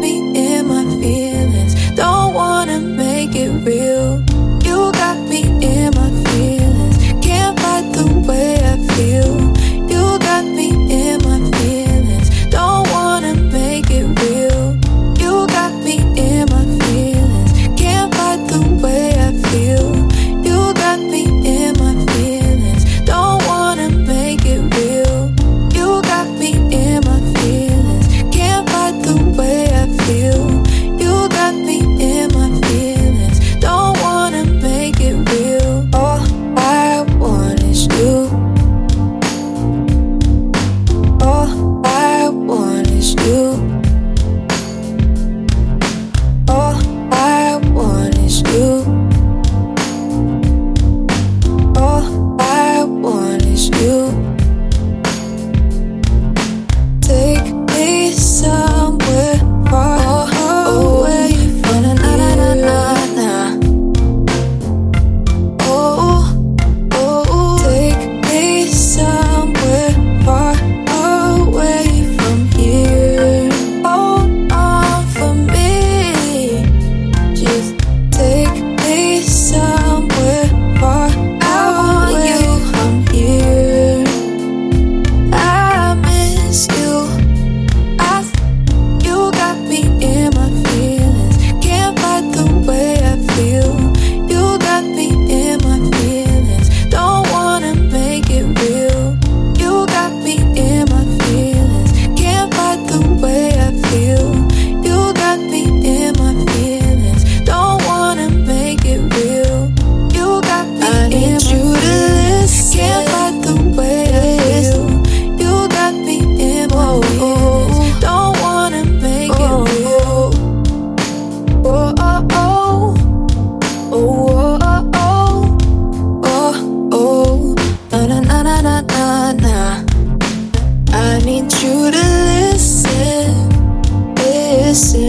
be in Want you to listen, listen.